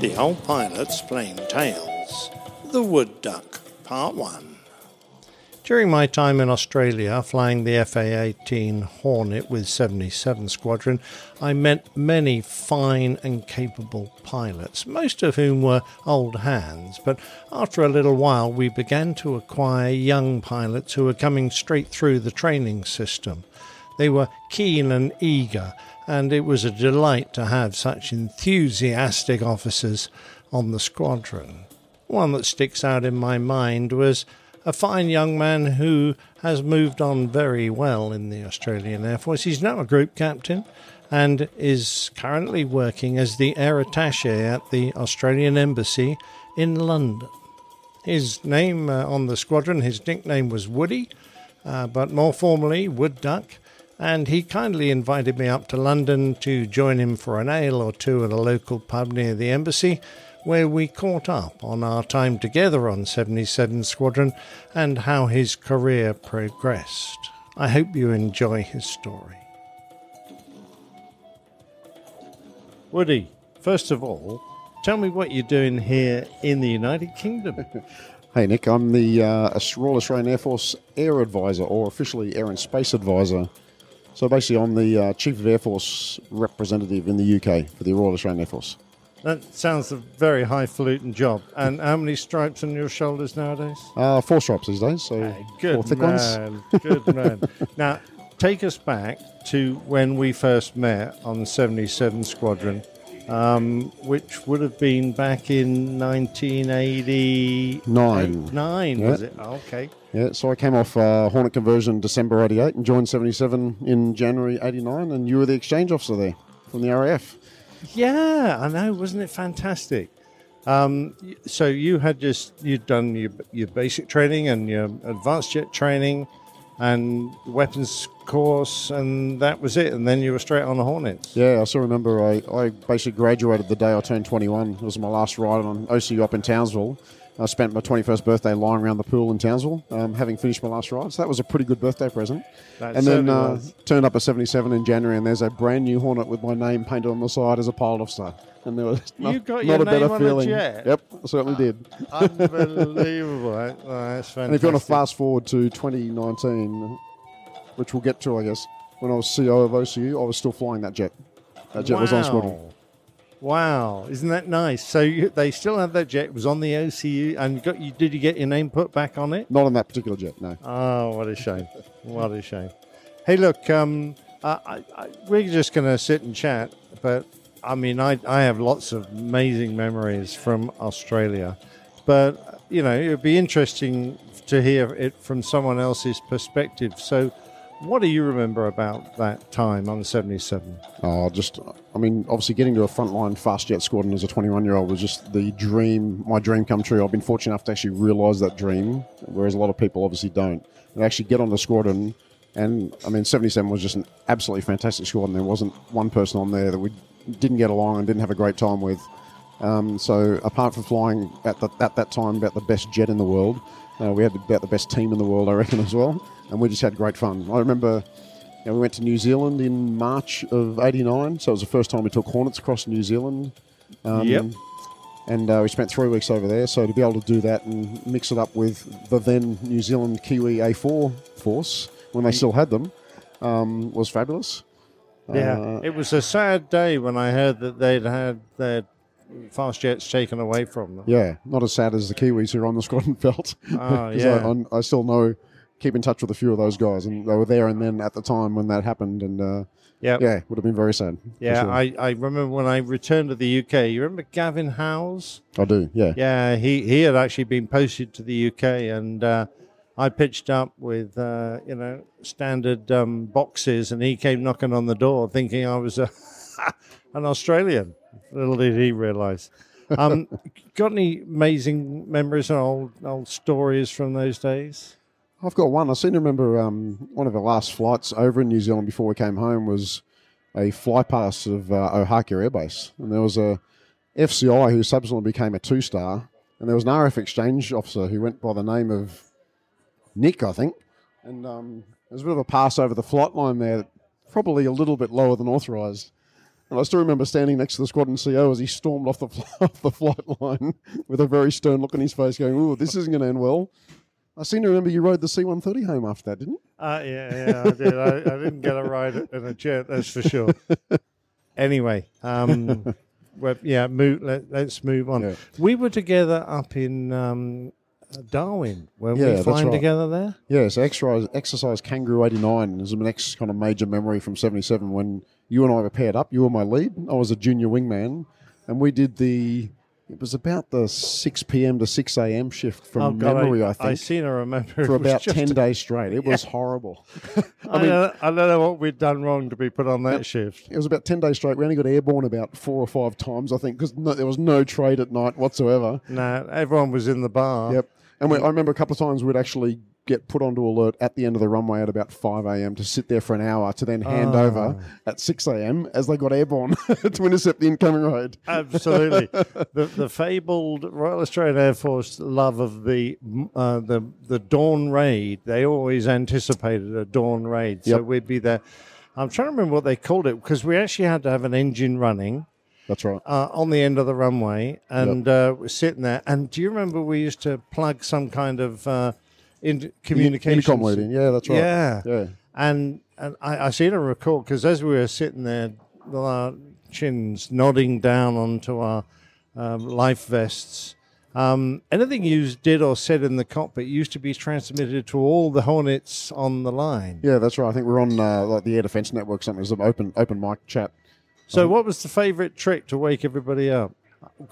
The Old Pilot's Plain Tales The Wood Duck, Part 1. During my time in Australia flying the FA 18 Hornet with 77 Squadron, I met many fine and capable pilots, most of whom were old hands. But after a little while, we began to acquire young pilots who were coming straight through the training system. They were keen and eager, and it was a delight to have such enthusiastic officers on the squadron. One that sticks out in my mind was a fine young man who has moved on very well in the Australian Air Force. He's now a group captain and is currently working as the air attache at the Australian Embassy in London. His name uh, on the squadron, his nickname was Woody, uh, but more formally, Wood Duck and he kindly invited me up to London to join him for an ale or two at a local pub near the embassy, where we caught up on our time together on 77 Squadron and how his career progressed. I hope you enjoy his story. Woody, first of all, tell me what you're doing here in the United Kingdom. Hey Nick, I'm the uh, Royal Australian Air Force Air Advisor, or officially Air and Space Advisor so basically, I'm the uh, Chief of Air Force representative in the UK for the Royal Australian Air Force. That sounds a very highfalutin job. And how many stripes on your shoulders nowadays? Uh, four stripes these days, so hey, good four thick man, ones. good man. Now, take us back to when we first met on the 77 Squadron um, which would have been back in 1989. Nine, yeah. was it? Oh, okay. Yeah, so I came off uh, Hornet conversion December 88 and joined 77 in January 89, and you were the exchange officer there from the RAF. Yeah, I know. Wasn't it fantastic? Um, so you had just you'd done your, your basic training and your advanced jet training and weapons course, and that was it. And then you were straight on the Hornets. Yeah, I still remember I, I basically graduated the day I turned 21. It was my last ride on OCU up in Townsville. I spent my 21st birthday lying around the pool in Townsville, um, having finished my last ride. So that was a pretty good birthday present. That and then uh, turned up at 77 in January, and there's a brand new Hornet with my name painted on the side as a pilot officer. And there was not, you got not a better feeling. Yep, I certainly did. Unbelievable. oh, that's fantastic. And if you want to fast forward to 2019, which we'll get to, I guess, when I was CO of OCU, I was still flying that jet. That jet wow. was on squadron. Wow, isn't that nice? So you, they still have that jet. It was on the OCU, and you got you. Did you get your name put back on it? Not on that particular jet, no. Oh, what a shame! what a shame. Hey, look, um, I, I, we're just going to sit and chat, but I mean, I, I have lots of amazing memories from Australia, but you know, it'd be interesting to hear it from someone else's perspective. So, what do you remember about that time on the 77? Oh, just, I mean, obviously getting to a frontline fast jet squadron as a 21 year old was just the dream, my dream come true. I've been fortunate enough to actually realise that dream, whereas a lot of people obviously don't. And actually get on the squadron, and I mean, 77 was just an absolutely fantastic squadron. There wasn't one person on there that we didn't get along and didn't have a great time with. Um, so, apart from flying at, the, at that time about the best jet in the world, uh, we had about the best team in the world, I reckon, as well and we just had great fun. I remember you know, we went to New Zealand in March of '89, so it was the first time we took Hornets across New Zealand. Um, yep. And uh, we spent three weeks over there, so to be able to do that and mix it up with the then New Zealand Kiwi A4 force when they still had them um, was fabulous. Yeah, uh, it was a sad day when I heard that they'd had their fast jets taken away from them. Yeah, not as sad as the Kiwis who are on the squadron felt. Oh, yeah. I, I, still know keep in touch with a few of those guys, and they were there and then at the time when that happened, and uh, yeah, yeah, would have been very sad. Yeah, sure. I, I remember when I returned to the UK. You remember Gavin Howes? I do. Yeah, yeah. He he had actually been posted to the UK, and uh, I pitched up with uh, you know standard um, boxes, and he came knocking on the door, thinking I was a an Australian. Little did he realise. Um, got any amazing memories and old old stories from those days? I've got one. I seem to remember um, one of the last flights over in New Zealand before we came home was a fly past of uh, Base. And there was a FCI who subsequently became a two star. And there was an RF exchange officer who went by the name of Nick, I think. And um, there was a bit of a pass over the flight line there, probably a little bit lower than authorised. And I still remember standing next to the squadron CO as he stormed off the off the flight line with a very stern look on his face, going, "Oh, this isn't going to end well." I seem to remember you rode the C-130 home after that, didn't you? Uh, yeah, yeah, I did. I, I didn't get a ride in a jet, that's for sure. anyway, um, well, yeah, move, let, us move on. Yeah. We were together up in um, Darwin. Were Yeah, we flying right. together there? Yeah, so exercise, exercise Kangaroo 89 is my next kind of major memory from 77 when you and I were paired up. You were my lead. I was a junior wingman. And we did the, it was about the 6 p.m. to 6 a.m. shift from Oh, God, memory, I, think. I think, seem to remember. for it about just- 10 days straight. It was horrible. I, don't, I don't know what we'd done wrong to be put on that shift. It was about 10 days straight. We only got airborne about four or five times, I think, because no, there was no trade at night whatsoever. No, everyone was in the bar. Yep. And we, I remember a couple of times we'd actually get put onto alert at the end of the runway at about 5 a.m. to sit there for an hour to then hand Oh. over at 6 a.m. as they got airborne to intercept the incoming raid. Absolutely, the the fabled Royal Australian Air Force love of the uh, the the dawn raid. They always anticipated a dawn raid, so Yep. we'd be there. I'm trying to remember what they called it because we actually had to have an engine running That's right. uh, on the end of the runway, and uh, we're sitting there. And do you remember we used to plug some kind of uh, in? Intercom leading. Yeah, that's right. Yeah. Yeah. And and I, I seem to recall because as we were sitting there, with our chins nodding down onto our um, life vests, um, anything you did or said in the cockpit used to be transmitted to all the Hornets on the line. Yeah, that's right. I think we're on uh, like the Air Defence Network, something. There's an open, open mic chat. So, what was the favourite trick to wake everybody up?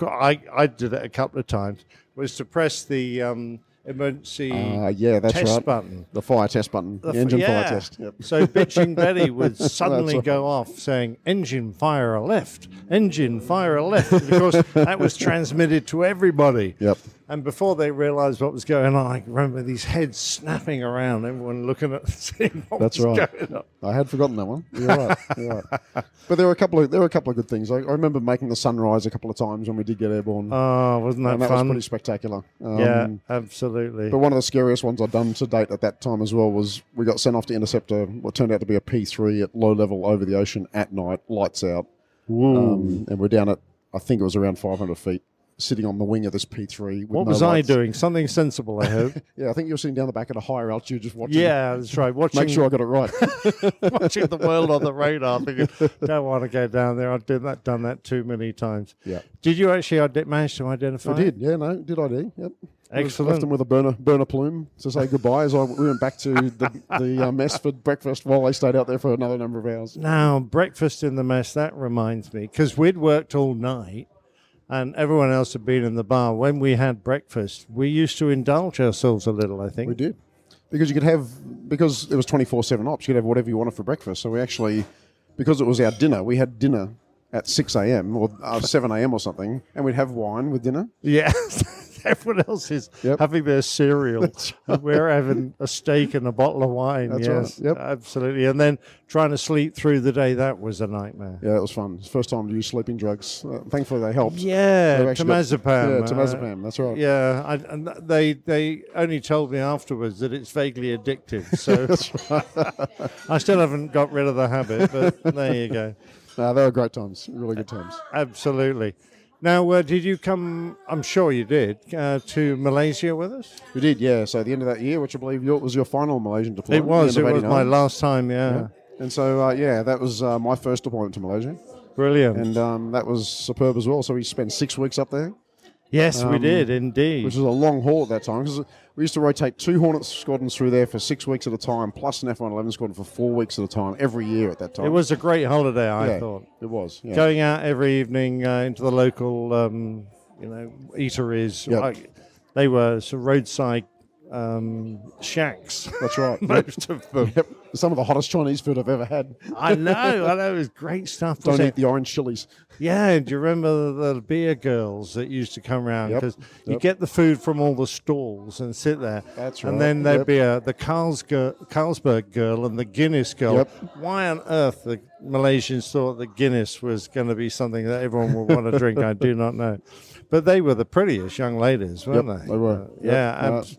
I, I did it a couple of times. Was to press the um, emergency Uh, yeah, that's test right. button. The fire test button. The, f- engine yeah. fire test. Yep. So bitching Betty would suddenly right. go off saying, "Engine fire a left, engine fire a left," because that was transmitted to everybody. Yep. And before they realised what was going on, I remember these heads snapping around, everyone looking at seeing what That's was right. going on. I had forgotten that one. You're right. You're right. But there were a couple of there were a couple of good things. I, I remember making the sunrise a couple of times when we did get airborne, Oh, wasn't that, and that was pretty spectacular. Um, yeah, absolutely. But one of the scariest ones I'd done to date at that time as well was we got sent off to intercept a what turned out to be a P3 at low level over the ocean at night, lights out, um, and we're down at I think it was around 500 feet, sitting on the wing of this P3. With what no was lights. I doing? Something sensible, I hope. Yeah, I think you were sitting down the back at a higher altitude, just watching. yeah, that's right. Watching, Make sure I got it right. watching the world on the radar, thinking, "Don't want to go down there." I've done that, done that too many times. Yeah. Did you actually manage to identify? I did, yeah, no, did I do? Yep. Excellent. Left them with a burner burner plume to say goodbye as I we went back to the, the uh, mess for breakfast while they stayed out there for another number of hours. Now, breakfast in the mess. That reminds me, because we'd worked all night, and everyone else had been in the bar. When we had breakfast, we used to indulge ourselves a little. I think. We did. Because you could have, because it was 24 7 ops, you could have whatever you wanted for breakfast. So we actually, because it was our dinner, we had dinner at 6 a.m. or uh, 7 a.m. or something, and we'd have wine with dinner. Yeah. Everyone else is Yep. having their cereal. and We're having a steak and a bottle of wine. That's yes, right. Yep. absolutely. And then trying to sleep through the day, that was a nightmare. Yeah, it was fun. First time to use sleeping drugs. Uh, thankfully, they helped. Yeah, actually got- temazepam. Yeah, uh, temazepam. That's right. Yeah, I, and they they only told me afterwards that it's vaguely addictive. So I still haven't got rid of the habit, but there you go. No, they were great times. Really good times. Absolutely. Now, uh, did you come? I'm sure you did uh, to Malaysia with us. We did, yeah. So at the end of that year, which I believe your, was your final Malaysian deployment. It was. It was my last time. Yeah, And so, uh, yeah, that was uh, my first deployment to Malaysia. brilliant. And um, that was superb as well. So we spent six weeks up there, yes, we um, did indeed. which was a long haul at that time. Because we used to rotate two Hornet squadrons through there for six weeks at a time, plus an F-111 squadron for four weeks at a time every year at that time. it was a great holiday. I yeah, thought It was. Yeah. going out every evening uh, into the local, um, you know, eateries. Yep. I- they were sort of roadside um, shacks. That's right. Most of them. Yep. Some of the hottest Chinese food I've ever had. I know, I know. It was great stuff. Don't eat it? the orange chilies. Yeah, do you remember the, the beer girls that used to come around? Yep, Because you get the food from all the stalls and sit there. That's right. And then there'd yep. be a, the Carlsger, Carlsberg girl and the Guinness girl. Yep. Why on earth the Malaysians thought the Guinness was going to be something that everyone would want to drink, I do not know. But they were the prettiest young ladies, weren't Yep, they? they were. Uh, Yep. yeah, abs-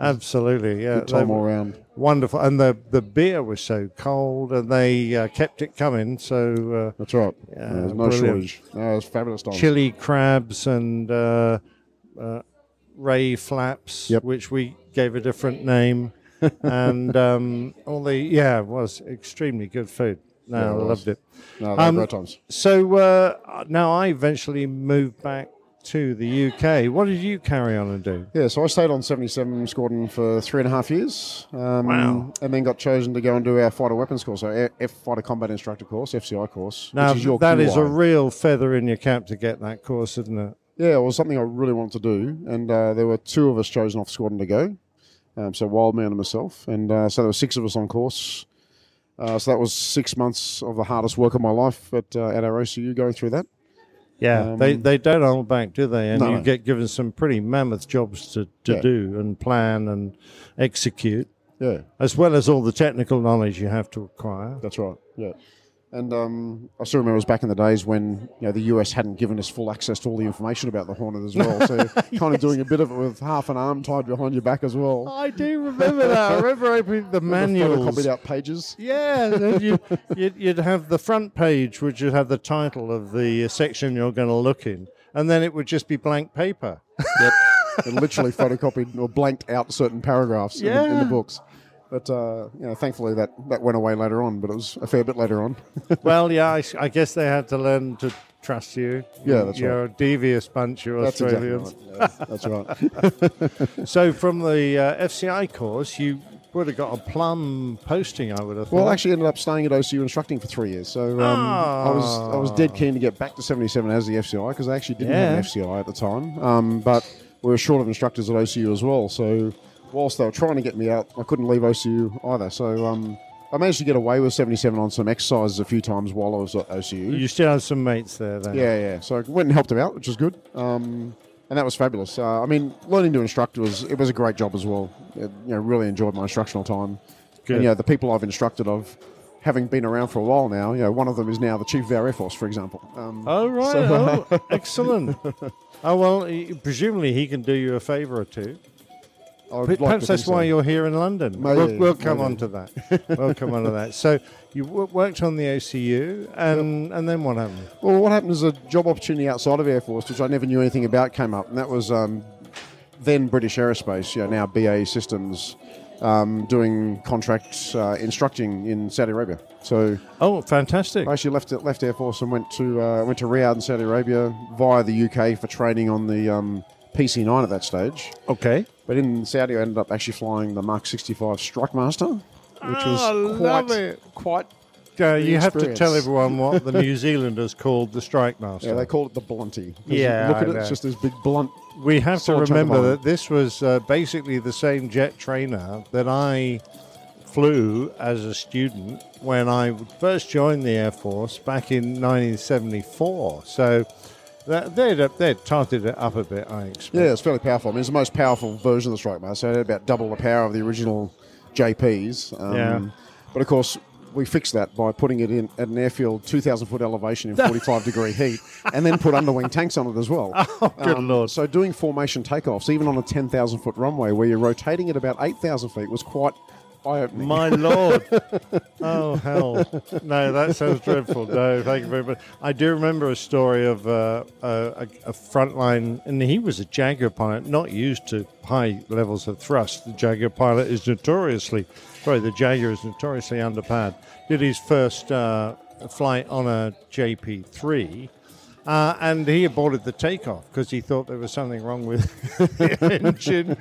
Absolutely, yeah. Good time all around. Wonderful, and the the beer was so cold, and they uh, kept it coming. So That's right. Yeah, Yeah, no brilliant. shortage. No, it was fabulous uh, time. chili crabs and uh, uh, ray flaps, Yep. which we gave a different name, and um, all the yeah, it was extremely good food. No, Yeah, I loved it. No, Um, great times. So uh, now I eventually moved back to the UK. What did you carry on and do? Yeah, so I stayed on 77 Squadron for three and a half years. Um, Wow. And then got chosen to go and do our fighter weapons course, so F- Fighter Combat Instructor course, FCI course. Now is that is a real feather in your cap to get that course, isn't it? Yeah, it was something I really wanted to do, and uh, there were two of us chosen off squadron to go. Um, so Wildman and myself, and uh, so there were six of us on course. Uh, so that was six months of the hardest work of my life at uh, at our OCU going through that. Yeah, Um, they they don't hold back, do they? And No, you no. get given some pretty mammoth jobs to, to Yeah. do and plan and execute, Yeah, as well as all the technical knowledge you have to acquire. that's right. Yeah, and um, I still remember it was back in the days when you know the US hadn't given us full access to all the information about the Hornet as well. So kind of doing a bit of it with half an arm tied behind your back as well. I do remember that. I remember opening the manuals. copied out pages. Yeah, then you, you'd, you'd have the front page, which would have the title of the section you're going to look in, and then it would just be blank paper. Yep. and literally photocopied or blanked out certain paragraphs in, the, in the books. But uh, you know, thankfully that, that went away later on. But it was a fair bit later on. well, yeah, I guess they had to learn to trust you. Yeah, that's You're a devious bunch, you That's exactly Australians. right. Yeah, that's right. So from the uh, FCI course, you would have got a plum posting, I would have thought. Well, I actually ended up staying at OCU instructing for three years. So um, I was I was dead keen to get back to 77 as the FCI because I actually didn't have Yeah. an FCI at the time. Um, but we were short of instructors at OCU as well. So whilst they were trying to get me out, I couldn't leave OCU either. So um, I managed to get away with 77 on some exercises a few times while I was at OCU. you still have some mates there then. Yeah, yeah. So I went and helped them out, which was good. Um, and that was fabulous. Uh, I mean, learning to instruct was it was a great job as well. It, you know, really enjoyed my instructional time. Good. And you know, the people I've instructed of, having been around for a while now, you know, one of them is now the chief of our air force, for example. Um, Oh, right. So- oh, excellent. Oh, well, he- presumably he can do you a favour or two. Like Perhaps that's why you're here in London. Maybe, we'll, we'll come maybe. on to that. We'll come on to that. So you w- worked on the OCU, and and then what happened? Well, what happened is a job opportunity outside of Air Force, which I never knew anything about, came up, and that was um, then British Aerospace, you know, now BAE Systems, um, doing contract uh, instructing in Saudi Arabia. So Oh, fantastic! I actually left left Air Force and went to uh, went to Riyadh in Saudi Arabia via the UK for training on the um, PC9 at that stage. Okay, But in Saudi, I ended up actually flying the Mark 65 Strike Master, which Oh, was love quite quite. uh, you have to experience. tell everyone what the New Zealanders called the Strike Master. Yeah, they call it the Blunty. 'Cause Yeah, look at I it; know. it's just this big blunt. we have to Solid chunk of remember iron. that this was uh, basically the same jet trainer that I flew as a student when I first joined the Air Force back in 1974. So that, they'd, they'd tarted it up a bit, I expect. Yeah, it's fairly powerful. I mean, it's the most powerful version of the Strike Master. So it had about double the power of the original JPs. Um, Yeah. But of course, we fixed that by putting it in at an airfield 2,000 foot elevation in 45 degree heat, and then put underwing tanks on it as well. Oh, good lord. So doing formation takeoffs, even on a 10,000 foot runway where you're rotating at about 8,000 feet, was quite eye opening. My lord! oh hell! No, that sounds dreadful. No, thank you very much. I do remember a story of uh, a, a, a frontline, and he was a Jaguar pilot, not used to high levels of thrust. The Jaguar pilot is notoriously, sorry, the Jaguar is notoriously underpowered. Did his first uh, flight on a JP three. Uh, and he aborted the takeoff because he thought there was something wrong with the engine.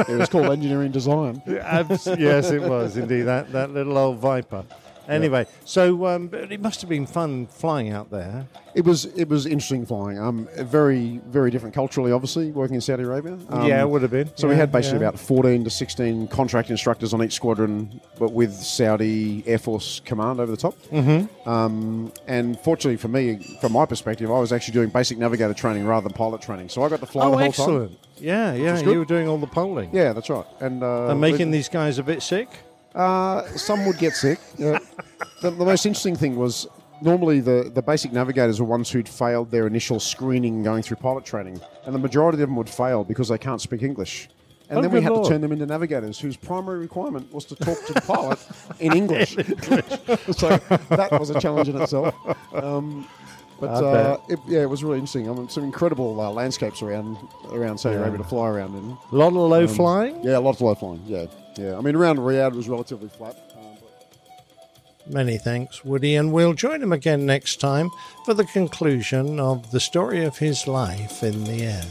It was called engineering design. Yes, it was indeed that that little old viper. Anyway, so um, it must have been fun flying out there. It was it was interesting flying. Um, very very different culturally, obviously, working in Saudi Arabia. Um, yeah, it would have been. So we had basically yeah. about 14 to 16 contract instructors on each squadron, but with Saudi Air Force command over the top. Mm-hmm. Um, and fortunately for me, from my perspective, I was actually doing basic navigator training rather than pilot training. So I got to fly Oh, the whole excellent! time. Yeah, yeah. You were doing all the polling Yeah, that's right. And, uh, and making these guys a bit sick. Uh, some would get sick. Yeah. the, the most interesting thing was normally the, the basic navigators were ones who'd failed their initial screening going through pilot training, and the majority of them would fail because they can't speak English. and Oh, then we had Lord. to turn them into navigators, whose primary requirement was to talk to the pilot in English. so that was a challenge in itself. Um, but uh, it, yeah, it was really interesting. I mean, some incredible uh, landscapes around around Saudi Yeah. Arabia to fly around in. A lot of low flying. Yeah, lots of low flying. Yeah, yeah. I mean, around Riyadh was relatively flat. Um, but Many thanks, Woody, and we'll join him again next time for the conclusion of the story of his life in the air.